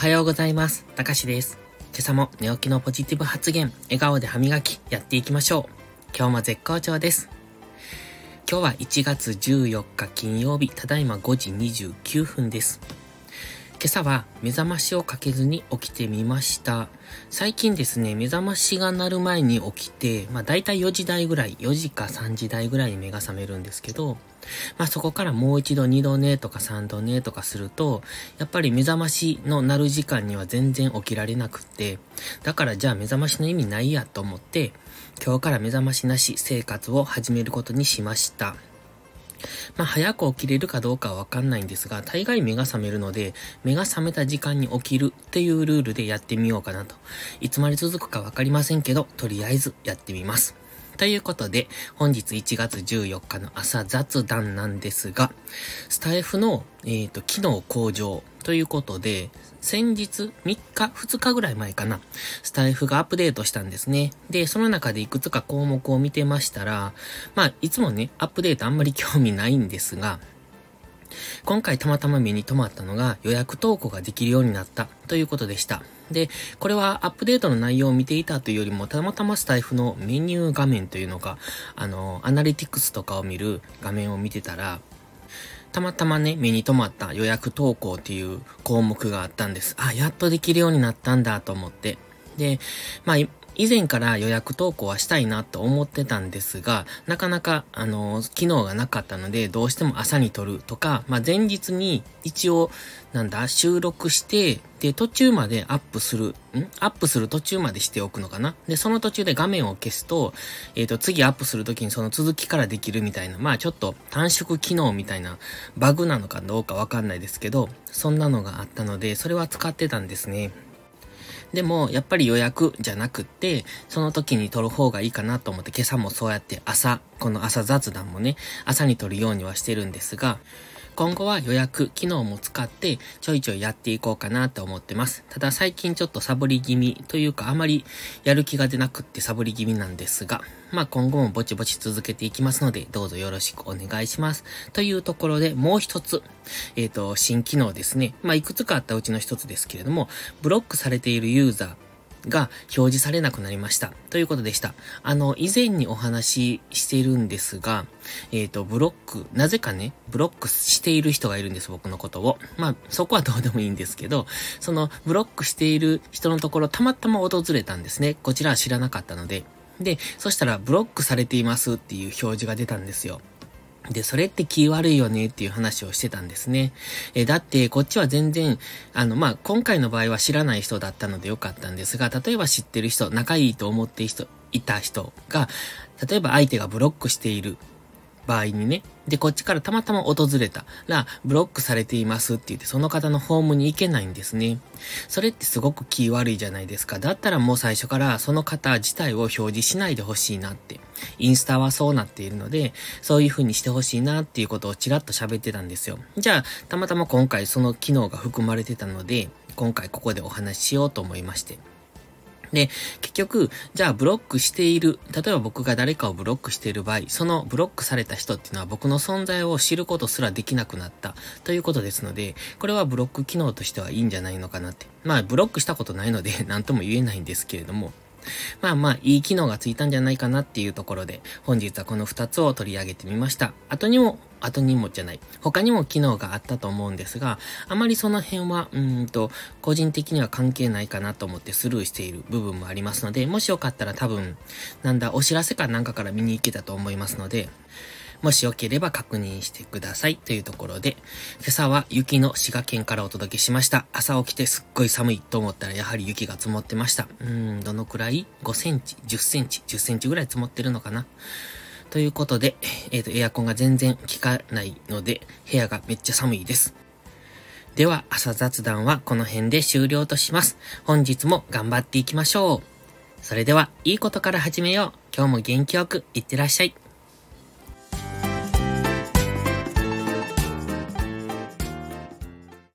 はようございます。たかしです。今朝も寝起きのポジティブ発言、笑顔で歯磨き、やっていきましょう。今日も絶好調です。今日は1月14日金曜日、ただいま5時29分です。今朝は目覚ましをかけずに起きてみました。最近ですね、目覚ましが鳴る前に起きて、まあ大体4時台ぐらい、4時か3時台ぐらいに目が覚めるんですけど、まあそこからもう一度2度寝とか3度寝とかすると、やっぱり目覚ましの鳴る時間には全然起きられなくって、だからじゃあ目覚ましの意味ないやと思って、今日から目覚ましなし生活を始めることにしました。まあ、早く起きれるかどうかはわかんないんですが、大概目が覚めるので、目が覚めた時間に起きるっていうルールでやってみようかなと。いつまで続くかわかりませんけど、とりあえずやってみます。ということで、本日1月14日の朝雑談なんですが、スタイフの、えっ、ー、と、機能向上ということで、先日3日、2日ぐらい前かな、スタイフがアップデートしたんですね。で、その中でいくつか項目を見てましたら、まあ、いつもね、アップデートあんまり興味ないんですが、今回たまたま目に留まったのが予約投稿ができるようになったということでした。で、これはアップデートの内容を見ていたというよりも、たまたまスタイフのメニュー画面というのか、あの、アナリティクスとかを見る画面を見てたら、たまたまね、目に留まった予約投稿っていう項目があったんです。あ、やっとできるようになったんだと思って。で、まあ、以前から予約投稿はしたいなと思ってたんですが、なかなか、あの、機能がなかったので、どうしても朝に撮るとか、まあ、前日に一応、なんだ、収録して、で、途中までアップする、ん？アップする途中までしておくのかな？で、その途中で画面を消すと、えっ、ー、と、次アップするときにその続きからできるみたいな、まあちょっと短縮機能みたいなバグなのかどうかわかんないですけど、そんなのがあったので、それは使ってたんですね。でも、やっぱり予約じゃなくって、その時に撮る方がいいかなと思って、今朝もそうやって朝、この朝雑談もね、朝に撮るようにはしてるんですが、今後は予約機能も使ってちょいちょいやっていこうかなと思ってます。ただ最近ちょっとサボり気味というかあまりやる気が出なくってサボり気味なんですが、まあ今後もぼちぼち続けていきますのでどうぞよろしくお願いします。というところでもう一つ、えっ、ー、と、新機能ですね。まあいくつかあったうちの一つですけれども、ブロックされているユーザー、が表示されなくなりました。ということでした。あの、以前にお話ししてるんですが、えっ、ー、と、ブロック、なぜかね、ブロックしている人がいるんです、僕のことを。まあ、そこはどうでもいいんですけど、その、ブロックしている人のところ、たまたま訪れたんですね。こちらは知らなかったので。で、そしたら、ブロックされていますっていう表示が出たんですよ。で、それって気悪いよねっていう話をしてたんですね。え、だって、こっちは全然、あの、まあ、今回の場合は知らない人だったのでよかったんですが、例えば知ってる人、仲いいと思ってい人、いた人が、例えば相手がブロックしている場合にね、で、こっちからたまたま訪れたら、ブロックされていますって言って、その方のホームに行けないんですね。それってすごく気悪いじゃないですか。だったらもう最初からその方自体を表示しないでほしいなって。インスタはそうなっているので、そういう風にしてほしいなっていうことをちらっと喋ってたんですよ。じゃあ、たまたま今回その機能が含まれてたので、今回ここでお話ししようと思いまして。で、結局、じゃあブロックしている、例えば僕が誰かをブロックしている場合、そのブロックされた人っていうのは僕の存在を知ることすらできなくなったということですので、これはブロック機能としてはいいんじゃないのかなって。まあ、ブロックしたことないので何とも言えないんですけれども、まあまあ、いい機能がついたんじゃないかなっていうところで、本日はこの2つを取り上げてみました。後にも、後にもじゃない。他にも機能があったと思うんですが、あまりその辺は、うんと、個人的には関係ないかなと思ってスルーしている部分もありますので、もしよかったら多分、なんだ、お知らせかなんかから見に行けたと思いますので、もしよければ確認してくださいというところで、今朝は雪の滋賀県からお届けしました。朝起きてすっごい寒いと思ったらやはり雪が積もってました。うーん、どのくらい ?5 センチ、10センチ、10センチぐらい積もってるのかな？ということで、えっ、ー、と、エアコンが全然効かないので、部屋がめっちゃ寒いです。では、朝雑談はこの辺で終了とします。本日も頑張っていきましょう。それでは、いいことから始めよう。今日も元気よくいってらっしゃい。